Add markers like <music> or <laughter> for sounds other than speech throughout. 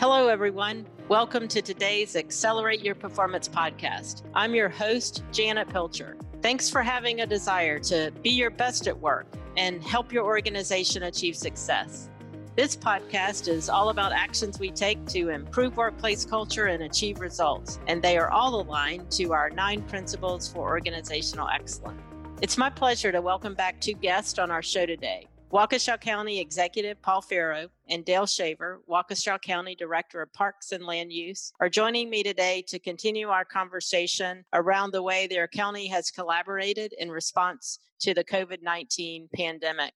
Hello, everyone. Welcome to today's Accelerate Your Performance podcast. I'm your host, Janet Pilcher. Thanks for having a desire to be your best at work and help your organization achieve success. This podcast is all about actions we take to improve workplace culture and achieve results, and they are all aligned to our nine principles for organizational excellence. It's my pleasure to welcome back two guests on our show today. Waukesha County Executive Paul Farrow and Dale Shaver, Waukesha County Director of Parks and Land Use, are joining me today to continue our conversation around the way their county has collaborated in response to the COVID 19 pandemic.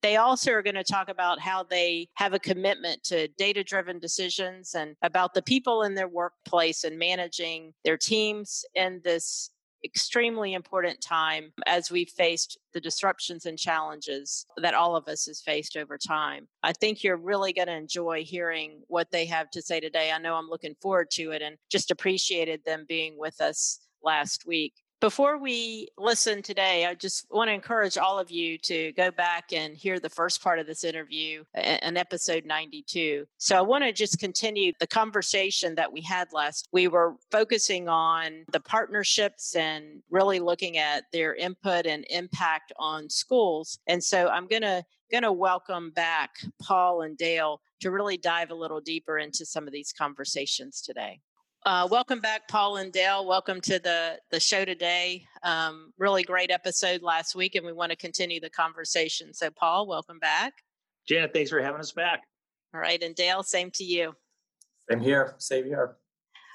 They also are going to talk about how they have a commitment to data driven decisions and about the people in their workplace and managing their teams in this extremely important time as we've faced the disruptions and challenges that all of us has faced over time. I think you're really going to enjoy hearing what they have to say today. I know I'm looking forward to it and just appreciated them being with us last week. Before we listen today, I just want to encourage all of you to go back and hear the first part of this interview in episode 92. So I want to just continue the conversation that we had last. We were focusing on the partnerships and really looking at their input and impact on schools. And so I'm going to going to welcome back Paul and Dale to really dive a little deeper into some of these conversations today. Uh, welcome back, Paul and Dale. Welcome to the the show today. Um, really great episode last week, and we want to continue the conversation. So, Paul, welcome back. Janet, thanks for having us back. All right, and Dale, same to you. Same here. Same here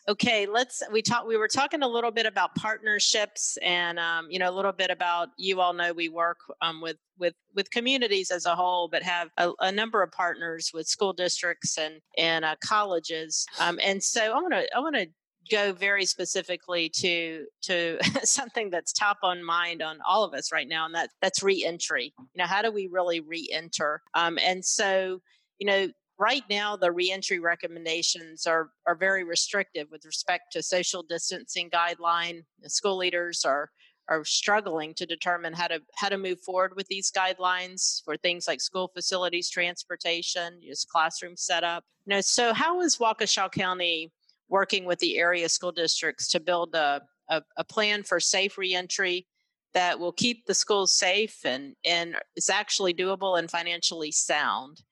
okay let's we talked we were talking a little bit about partnerships and um, you know a little bit about you all know we work um, with with with communities as a whole but have a, a number of partners with school districts and and uh, colleges. Um, and so i want to i want to go very specifically to to <laughs> something that's top on mind on all of us right now and that that's reentry. You know how do we really reenter? Um, and so you know right now the reentry recommendations are are very restrictive with respect to social distancing guideline. The school leaders are are struggling to determine how to how to move forward with these guidelines for things like school facilities transportation just classroom setup. You know so how is waukesha county working with the area school districts to build a, a, a plan for safe reentry that will keep the schools safe and and is actually doable and financially sound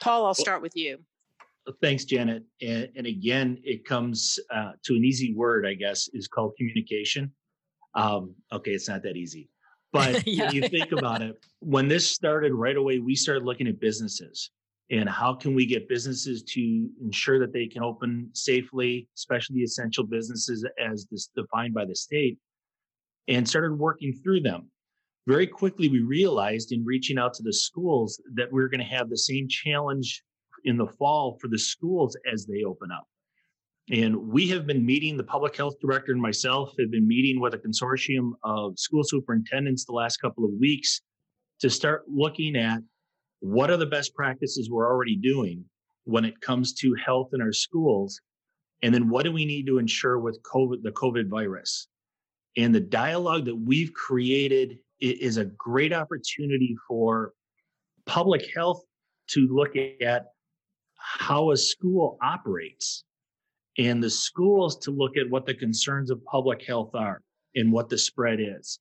Paul, I'll start with you. Thanks, Janet. And, and again, it comes uh, to an easy word, I guess, is called communication. Um, okay, it's not that easy. But yeah. <laughs> when you think about it, when this started right away, we started looking at businesses and how can we get businesses to ensure that they can open safely, especially essential businesses as this defined by the state, and started working through them very quickly we realized in reaching out to the schools that we are going to have the same challenge in the fall for the schools as they open up. And we have been meeting, the public health director and myself have been meeting with a consortium of school superintendents the last couple of weeks to start looking at what are the best practices we're already doing when it comes to health in our schools. And then what do we need to ensure with COVID, the COVID virus? And the dialogue that we've created is a great opportunity for public health to look at how a school operates and the schools to look at what the concerns of public health are and what the spread is.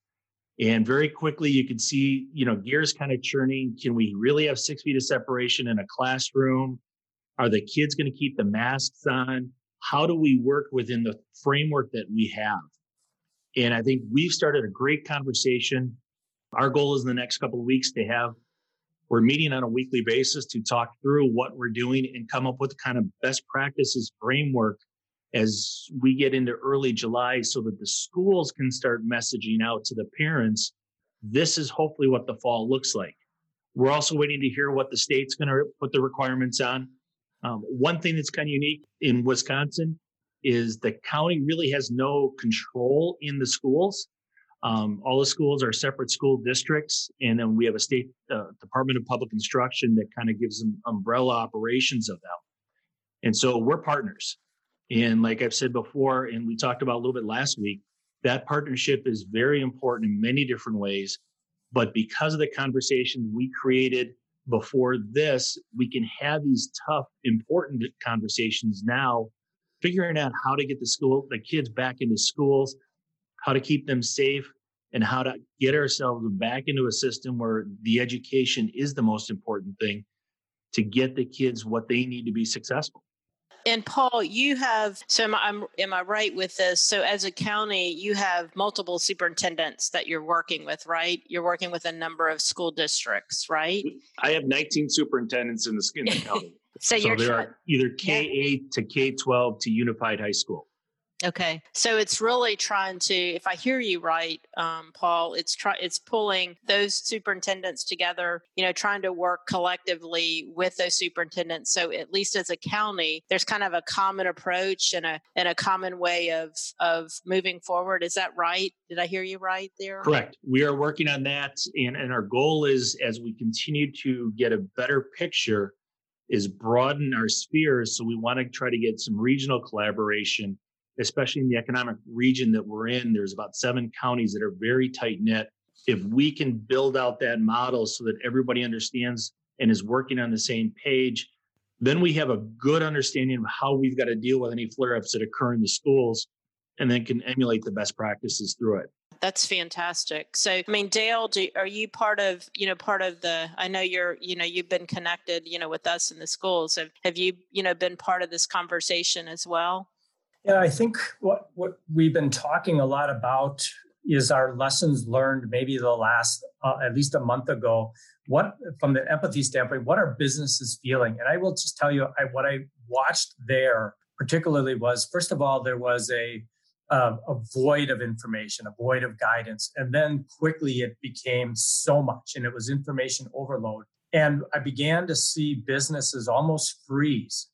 And very quickly, you can see, you know, gears kind of churning. Can we really have six feet of separation in a classroom? Are the kids going to keep the masks on? How do we work within the framework that we have? And I think we've started a great conversation our goal is in the next couple of weeks to have we're meeting on a weekly basis to talk through what we're doing and come up with kind of best practices framework as we get into early July so that the schools can start messaging out to the parents. This is hopefully what the fall looks like. We're also waiting to hear what the state's going to put the requirements on. Um, one thing that's kind of unique in Wisconsin is the county really has no control in the schools. Um, all the schools are separate school districts, and then we have a state uh, Department of Public Instruction that kind of gives them umbrella operations of them. And so we're partners. And like I've said before, and we talked about a little bit last week, that partnership is very important in many different ways. But because of the conversations we created before this, we can have these tough, important conversations now, figuring out how to get the school, the kids back into schools, how to keep them safe, and how to get ourselves back into a system where the education is the most important thing to get the kids what they need to be successful. And Paul, you have so am I, am I right with this? So as a county, you have multiple superintendents that you're working with, right? You're working with a number of school districts, right? I have 19 superintendents in the, in the <laughs> county. so, so you're there are either K eight yeah. to K 12 to unified high school. Okay, so it's really trying to, if I hear you right, um, Paul, it's try it's pulling those superintendents together. You know, trying to work collectively with those superintendents. So at least as a county, there's kind of a common approach and a and a common way of of moving forward. Is that right? Did I hear you right there? Correct. We are working on that, and and our goal is as we continue to get a better picture, is broaden our spheres. So we want to try to get some regional collaboration especially in the economic region that we're in, there's about seven counties that are very tight knit. If we can build out that model so that everybody understands and is working on the same page, then we have a good understanding of how we've got to deal with any flare ups that occur in the schools and then can emulate the best practices through it. That's fantastic. So, I mean, Dale, do, are you part of, you know, part of the, I know you're, you know, you've been connected, you know, with us in the schools. Have, have you, you know, been part of this conversation as well? Yeah, I think what, what we've been talking a lot about is our lessons learned maybe the last uh, at least a month ago. What from the empathy standpoint what are businesses feeling. And i will just tell you I, what i watched there particularly was first of all there was a uh, a void of information a void of guidance. And then quickly it became so much and it was information overload. And i began to see businesses almost freeze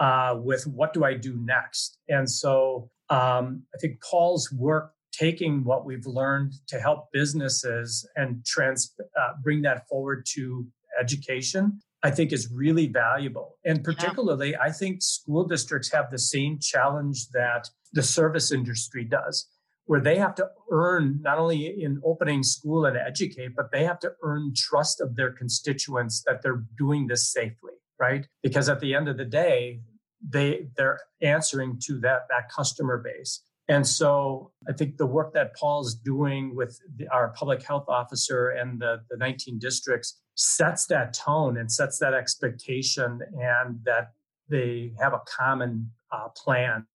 uh, with what do I do next? And so um, I think Paul's work taking what we've learned to help businesses and trans uh, bring that forward to education i think is really valuable and particularly yeah. i think school districts have the same challenge that the service industry does where they have to earn not only in opening school and educate but they have to earn trust of their constituents that they're doing this safely right? Because at the end of the day they they're answering to that that customer base. And so i think the work that paul's doing with the, our public health officer and the, the 19 districts sets that tone and sets that expectation and that they have a common uh, plan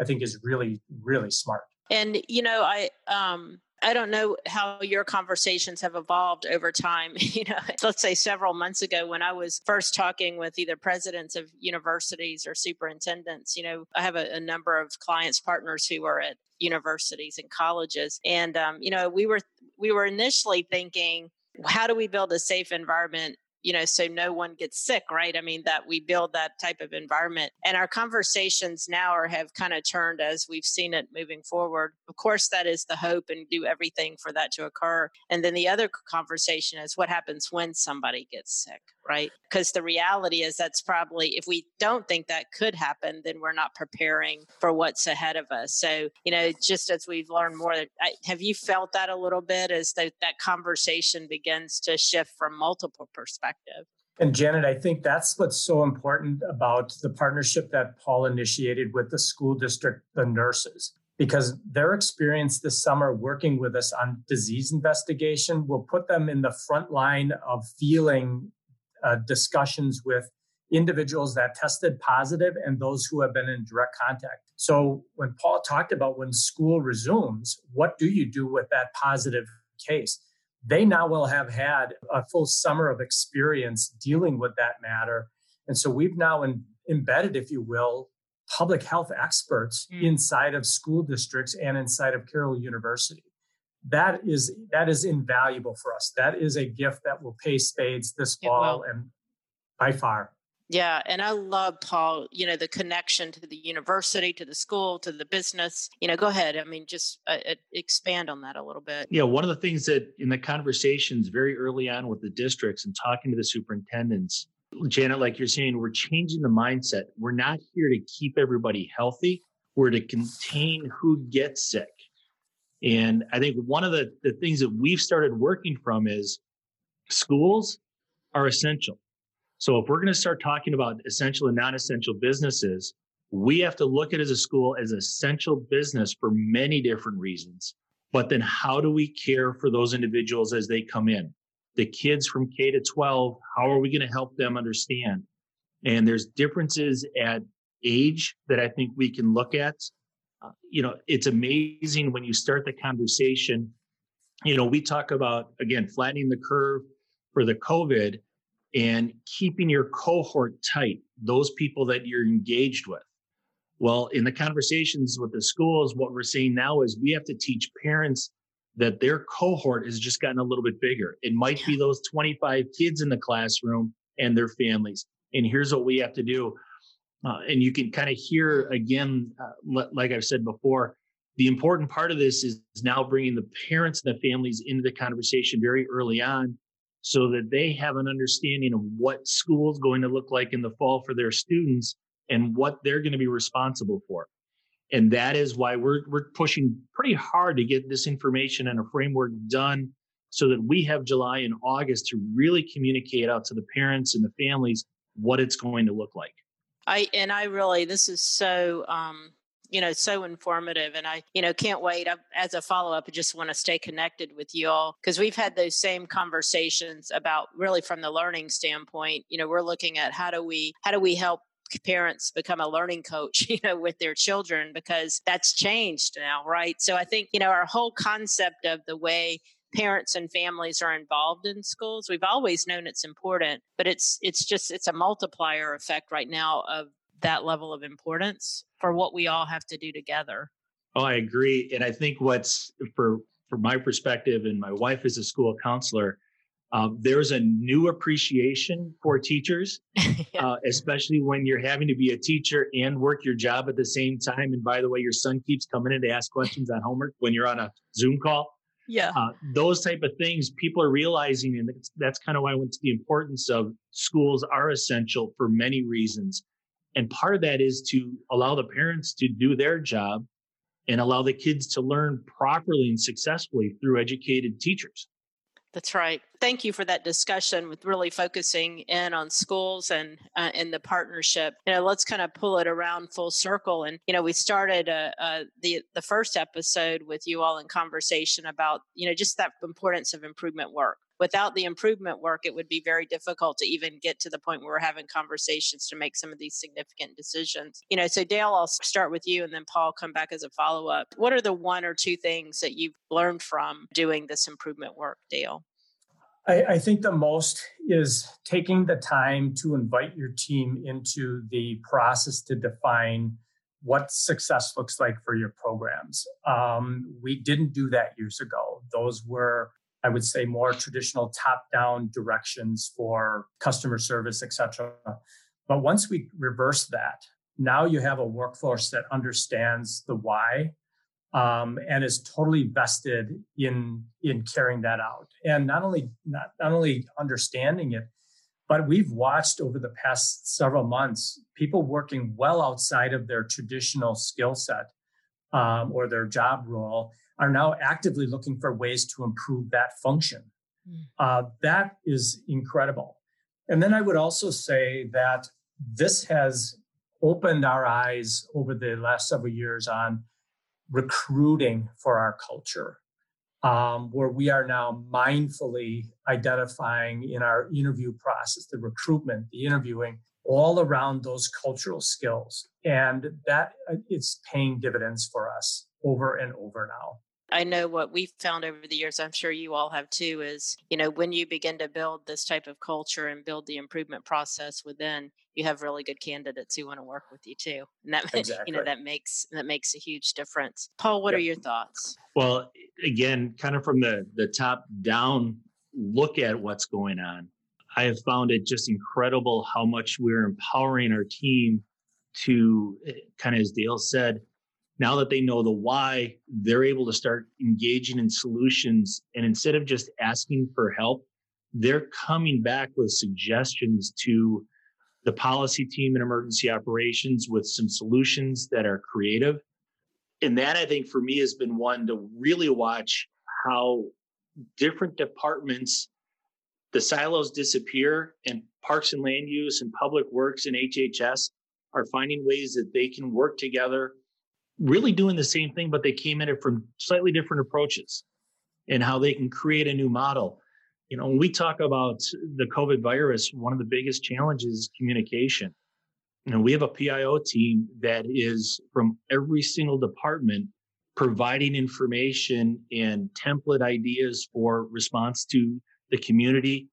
i think is really really smart. And you know i um I don't know how your conversations have evolved over time. <laughs> You know, let's say several months ago when I was first talking with either presidents of universities or superintendents, you know, I have a, a number of clients, partners who are at universities and colleges. And, um, you know, we were, we were initially thinking, how do we build a safe environment you know, so no one gets sick, right? I mean, that we build that type of environment. And our conversations now are have kind of turned as we've seen it moving forward. Of course, that is the hope and do everything for that to occur. And then the other conversation is what happens when somebody gets sick, right? Because the reality is that's probably, if we don't think that could happen, then we're not preparing for what's ahead of us. So, you know, just as we've learned more, have you felt that a little bit as that, that conversation begins to shift from multiple perspectives? And Janet, I think that's what's so important about the partnership that Paul initiated with the school district, the nurses because their experience this summer working with us on disease investigation will put them in the front line of feeling uh, discussions with individuals that tested positive and those who have been in direct contact. So when Paul talked about when school resumes, what do you do with that positive case? They now will have had a full summer of experience dealing with that matter. And so we've now in, embedded, if you will, public health experts mm. inside of school districts and inside of Carroll University. That is that is invaluable for us. That is a gift that will pay spades this fall and by far. Yeah, and I love Paul, you know, the connection to the university, to the school, to the business. You know, go ahead. I mean, just uh, expand on that a little bit. Yeah, one of the things that in the conversations very early on with the districts and talking to the superintendents, Janet, like you're saying, we're changing the mindset. We're not here to keep everybody healthy. We're to contain who gets sick. And I think one of the, the things that we've started working from is schools are essential. So if we're going to start talking about essential and non-essential businesses, we have to look at it as a school as essential business for many different reasons. But then how do we care for those individuals as they come in? The kids from K to 12, how are we going to help them understand? And there's differences at age that I think we can look at. Uh, you know, it's amazing when you start the conversation. You know, we talk about, again, flattening the curve for the COVID and keeping your cohort tight, those people that you're engaged with. Well, in the conversations with the schools, what we're seeing now is we have to teach parents that their cohort has just gotten a little bit bigger. It might yeah. be those 25 kids in the classroom and their families. And here's what we have to do. Uh, and you can kind of hear again, uh, like I've said before, the important part of this is now bringing the parents and the families into the conversation very early on so that they have an understanding of what school is going to look like in the fall for their students and what they're going to be responsible for. And that is why we're, we're pushing pretty hard to get this information and a framework done so that we have July and August to really communicate out to the parents and the families what it's going to look like. I and I really this is so um you know so informative and i you know can't wait. I, as a follow-up i just want to stay connected with you all because we've had those same conversations about really from the learning standpoint you know we're looking at how do we how do we help parents become a learning coach <laughs> you know with their children because that's changed now right? So i think you know our whole concept of the way parents and families are involved in schools we've always known it's important but it's it's just it's a multiplier effect right now of that level of importance for what we all have to do together oh i agree and i think what's for from my perspective and my wife is a school counselor um, there's a new appreciation for teachers, <laughs> yeah. uh, especially when you're having to be a teacher and work your job at the same time. And by the way, your son keeps coming in to ask questions on homework when you're on a Zoom call yeah uh, those type of things people are realizing and that's kind of why i went to the importance of schools are essential for many reasons and part of that is to allow the parents to do their job and allow the kids to learn properly and successfully through educated teachers that's right. Thank you for that discussion with really focusing in on schools and uh, in the partnership. You know, let's kind of pull it around full circle. And you know, we started uh, uh, the the first episode with you all in conversation about you know just that importance of improvement work. Without the improvement work, it would be very difficult to even get to the point where we're having conversations to make some of these significant decisions. You know, so Dale, I'll start with you, and then Paul come back as a follow up. What are the one or two things that you've learned from doing this improvement work, Dale? I, I, think the most is taking the time to invite your team into the process to define what success looks like for your programs. Um, we didn't do that years ago. Those were, I would say, more traditional top-down directions for customer service, et cetera. But once we reverse that, now you have a workforce that understands the why um, and is totally vested in in carrying that out. And not only not not only understanding it, but we've watched over the past several months people working well outside of their traditional skill set um, or their job role are now actively looking for ways to improve that function. Mm. Uh, that is incredible. And then I would also say that this has opened our eyes over the last several years on recruiting for our culture, um, where we are now mindfully identifying in our interview process, the recruitment, the interviewing, all around those cultural skills. And that uh, it's paying dividends for us over and over now. I know what we've found over the years, I'm sure you all have too, is, you know, when you begin to build this type of culture and build the improvement process within, you have really good candidates who want to work with you too. And that, <laughs> exactly. you know, that makes, that makes a huge difference. Paul, what yep. are your thoughts? Well, again, kind of from the, the top down look at what's going on. I have found it just incredible how much we're empowering our team to eh, kind of, as Dale said, now that they know the why, they're able to start engaging in solutions. And instead of just asking for help, they're coming back with suggestions to the policy team and emergency operations with some solutions that are creative. And that I think for me has been one to really watch how different departments the silos disappear and parks and land use and public works and HHS are finding ways that they can work together, really doing the same thing, but they came at it from slightly different approaches and how they can create a new model. You know, when we talk about the COVID virus, one of the biggest challenges is communication. You know, we have a PIO team that is from every single department providing information and template ideas for response to the community.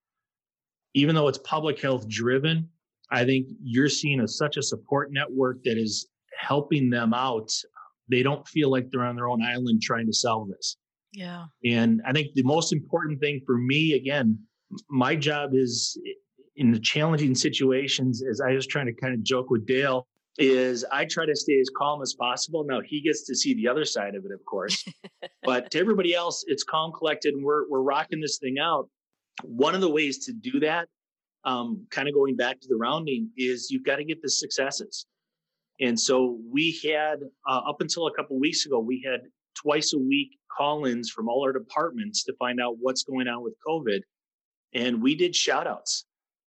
Even though it's public health driven, I think you're seeing a, such a support network that is helping them out. They don't feel like they're on their own island trying to solve this. Yeah. And I think the most important thing for me, again, my job is in the challenging situations, as I was trying to kind of joke with Dale, is I try to stay as calm as possible. Now he gets to see the other side of it, of course. <laughs> but to everybody else, it's calm, collected, and we're we're rocking this thing out. One of the ways to do that, um, kind of going back to the rounding, is you've got to get the successes. And so we had uh, up until a couple weeks ago, we had twice a week call-ins from all our departments to find out what's going on with COVID, and we did shout outs.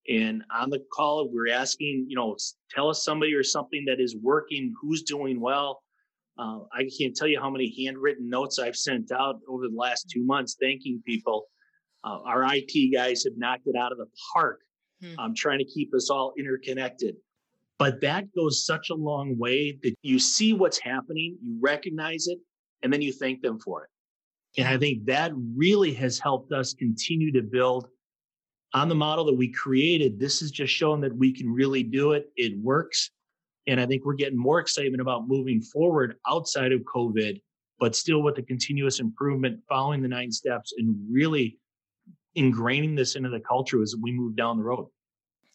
And on the call, we're asking, you know, tell us somebody or something that is working, who's doing well. Uh, I can't tell you how many handwritten notes I've sent out over the last two months thanking people. Uh, our IT guys have knocked it out of the park. Hmm. I'm trying to keep us all interconnected. But that goes such a long way that you see what's happening, you recognize it, and then you thank them for it. And I think that really has helped us continue to build on the model that we created, this is just showing that we can really do it. It works. And I think we're getting more excitement about moving forward outside of COVID, but still with the continuous improvement, following the nine steps and really ingraining this into the culture as we move down the road.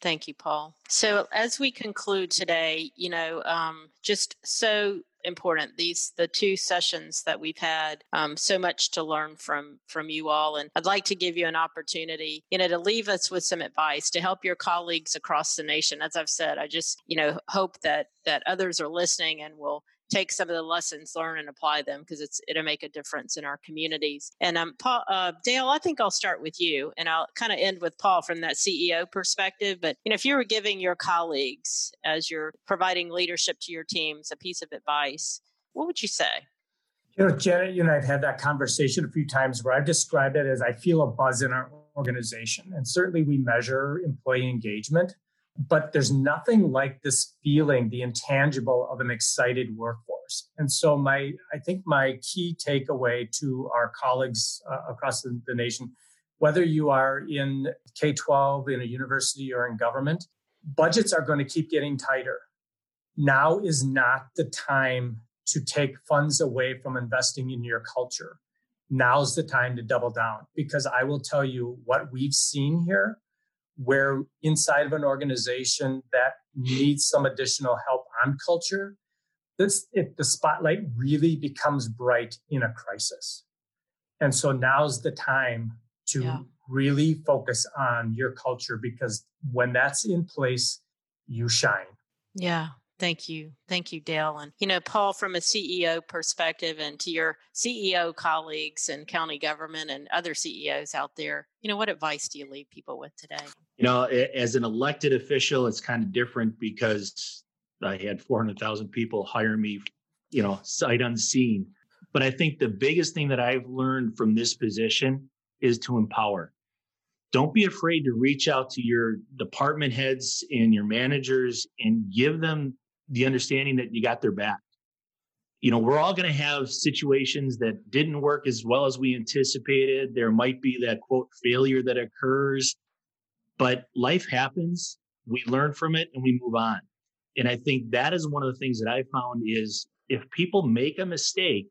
Thank you, Paul. So, as we conclude today, you know, um, just so important these the two sessions that we've had um, so much to learn from from you all and i'd like to give you an opportunity you know to leave us with some advice to help your colleagues across the nation as i've said i just you know hope that that others are listening and will take some of the lessons learned and apply them because it's it'll make a difference in our communities. And um, Paul, uh, Dale, I think I'll start with you, and I'll kind of end with Paul from that CEO perspective. But you know, if you were giving your colleagues as you're providing leadership to your teams a piece of advice, what would you say? You know, Janet, you and I've had that conversation a few times where I've described it as I feel a buzz in our organization. And certainly we measure employee engagement but there's nothing like this feeling, the intangible of an excited workforce. And so, my I think my key takeaway to our colleagues uh, across the, the nation, whether you are in K 12, in a university, or in government, budgets are going to keep getting tighter. Now is not the time to take funds away from investing in your culture. Now's the time to double down because I will tell you what we've seen here where inside of an organization that needs some additional help on culture, this it, the spotlight really becomes bright in a crisis. And so now's the time to yeah. really focus on your culture because when that's in place, you shine. Yeah. Thank you. Thank you, Dale. And, you know, Paul, from a CEO perspective and to your CEO colleagues and county government and other CEOs out there, you know, what advice do you leave people with today? You know, as an elected official, it's kind of different because I had 400,000 people hire me, you know, sight unseen. But I think the biggest thing that I've learned from this position is to empower don't be afraid to reach out to your department heads and your managers and give them the understanding that you got their back. You know, we're all going to have situations that didn't work as well as we anticipated. There might be that quote failure that occurs, but life happens. We learn from it and we move on. And I think that is one of the things that I found is if people make a mistake,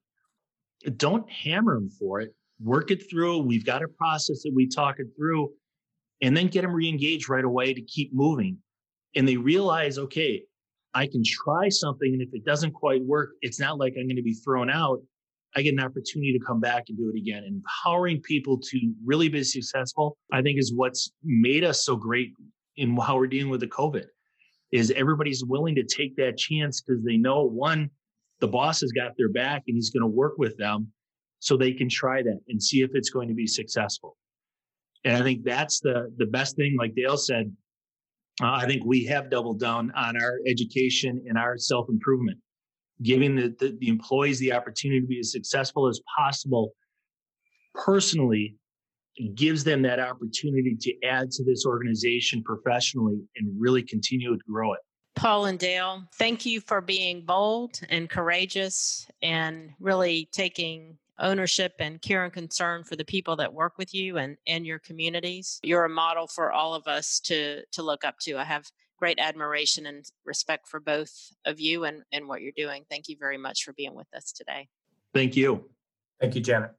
don't hammer them for it. Work it through. We've got a process that we talk it through and then get them re-engaged right away to keep moving. And they realize, okay, I can try something. And if it doesn't quite work, it's not like I'm going to be thrown out. I get an opportunity to come back and do it again. Empowering people to really be successful, I think, is what's made us so great in how we're dealing with the COVID. Is everybody's willing to take that chance because they know one, the boss has got their back and he's going to work with them so they can try that and see if it's going to be successful. And I think that's the the best thing. Like Dale said, uh, I think we have doubled down on our education and our self improvement, giving the, the, the employees the opportunity to be as successful as possible personally gives them that opportunity to add to this organization professionally and really continue to grow it. Paul and Dale, thank you for being bold and courageous and really taking ownership and care and concern for the people that work with you and, and your communities. You're a model for all of us to to look up to. I have great admiration and respect for both of you and, and what you're doing. Thank you very much for being with us today. Thank you. Thank you, Janet.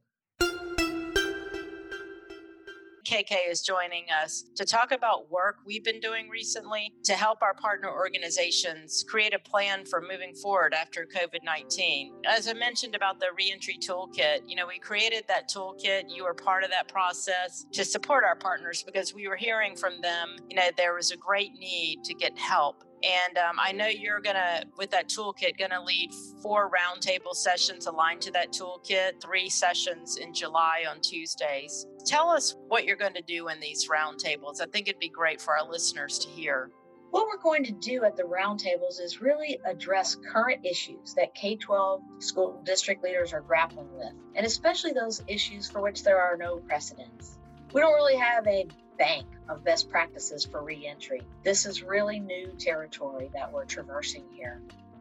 KK is joining us to talk about work we've been doing recently to help our partner organizations create a plan for moving forward after COVID 19. As I mentioned about the reentry toolkit, you know, we created that toolkit. You were part of that process to support our partners because we were hearing from them, you know, there was a great need to get help and um, I know you're to, with that toolkit, to lead four roundtable sessions aligned to that toolkit, three sessions in July on Tuesdays. Tell us what you're going to do in these roundtables. I think it'd be great for our listeners to hear. What we're going to do at the roundtables is really address current issues that K 12 school district leaders are grappling with, and especially those issues for which there are no precedents. We don't really have a bank of best practices for reentry. This is really new territory that we're traversing here.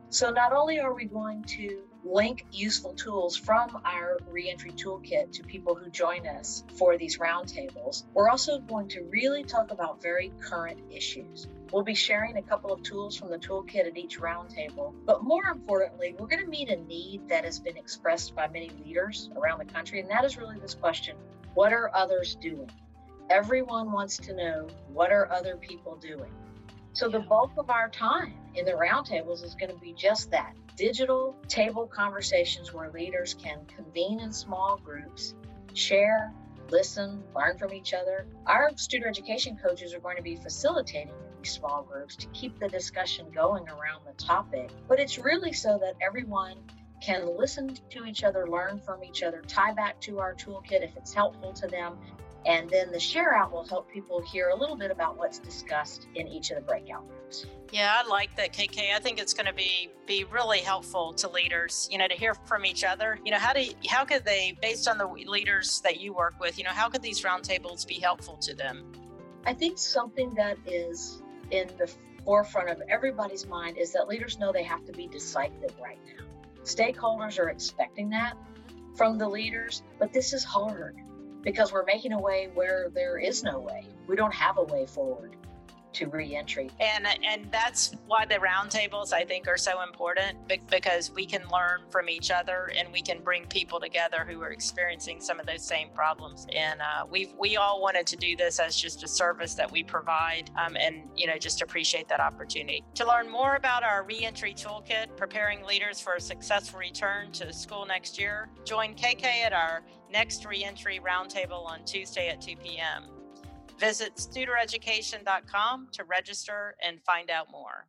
So, not only are we going to link useful tools from our reentry toolkit to people who join us for these roundtables, we're also going to really talk about very current issues. We'll be sharing a couple of tools from the toolkit at each roundtable, but more importantly, we're going to meet a need that has been expressed by many leaders around the country, and that is really this question what are others doing? Everyone wants to know what are other people doing. So the bulk of our time in the roundtables is going to be just that digital table conversations where leaders can convene in small groups, share, listen, learn from each other. Our Studer Education coaches are going to be facilitating these small groups to keep the discussion going around the topic. But it's really so that everyone can listen to each other, learn from each other, tie back to our toolkit if it's helpful to them, and then the share out will help people hear a little bit about what's discussed in each of the breakout rooms. Yeah, I like that, KK. I think it's going to be be really helpful to leaders, you know, to hear from each other. You know, how do you, how could they, based on the leaders that you work with, you know, how could these roundtables be helpful to them? I think something that is in the forefront of everybody's mind is that leaders know they have to be decisive right now. Stakeholders are expecting that from the leaders, but this is hard because we're making a way where there is no way. We don't have a way forward to reentry. And and that's why the roundtables I think are so important because we can learn from each other and we can bring people together who are experiencing some of those same problems. And uh, we we all wanted to do this as just a service that we provide, um, and you know just appreciate that opportunity. To learn more about our reentry toolkit, preparing leaders for a successful return to school next year, join KK at our next reentry roundtable on Tuesday at 2 p.m. Visit studereducation.com to register and find out more.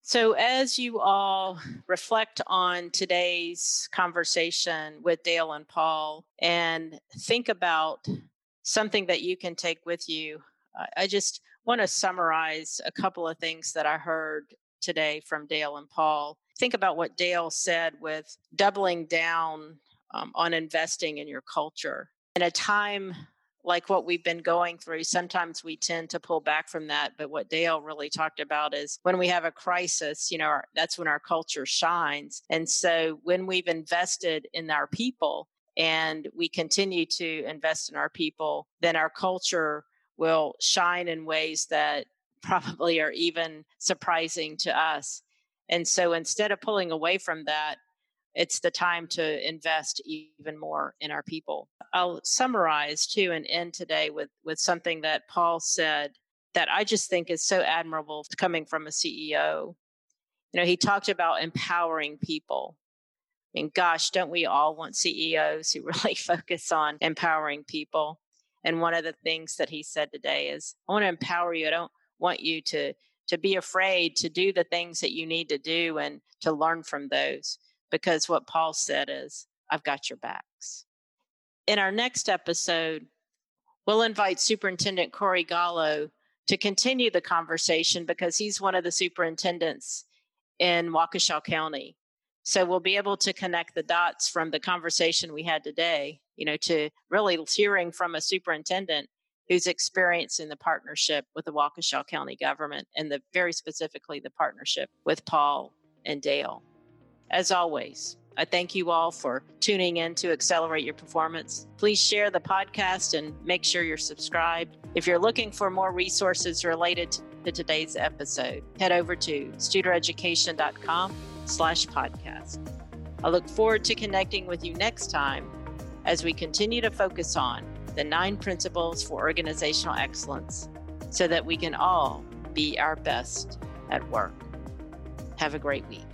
So, as you all reflect on today's conversation with Dale and Paul and think about something that you can take with you, I just want to summarize a couple of things that I heard today from Dale and Paul. Think about what Dale said with doubling down um, on investing in your culture in a time like what we've been going through, sometimes we tend to pull back from that. But what Dale really talked about is when we have a crisis, you know, our, that's when our culture shines. And so when we've invested in our people and we continue to invest in our people, then our culture will shine in ways that <laughs> probably are even surprising to us. And so instead of pulling away from that, it's the time to invest even more in our people. I'll summarize too and end today with with something that Paul said that I just think is so admirable coming from a CEO. You know, he talked about empowering people. I mean, gosh, don't we all want CEOs who <laughs> really focus on empowering people? And one of the things that he said today is, I want to empower you. I don't want you to to be afraid to do the things that you need to do and to learn from those because what Paul said is, I've got your backs. In our next episode, we'll invite Superintendent Corey Gallo to continue the conversation because he's one of the superintendents in Waukesha County. So we'll be able to connect the dots from the conversation we had today, you know, to really hearing from a superintendent who's experiencing the partnership with the Waukesha County government and the very specifically the partnership with Paul and Dale. As always, I thank you all for tuning in to Accelerate Your Performance. Please share the podcast and make sure you're subscribed. If you're looking for more resources related to today's episode, head over to studereducation.com slash podcast. I look forward to connecting with you next time as we continue to focus on the nine principles for organizational excellence so that we can all be our best at work. Have a great week.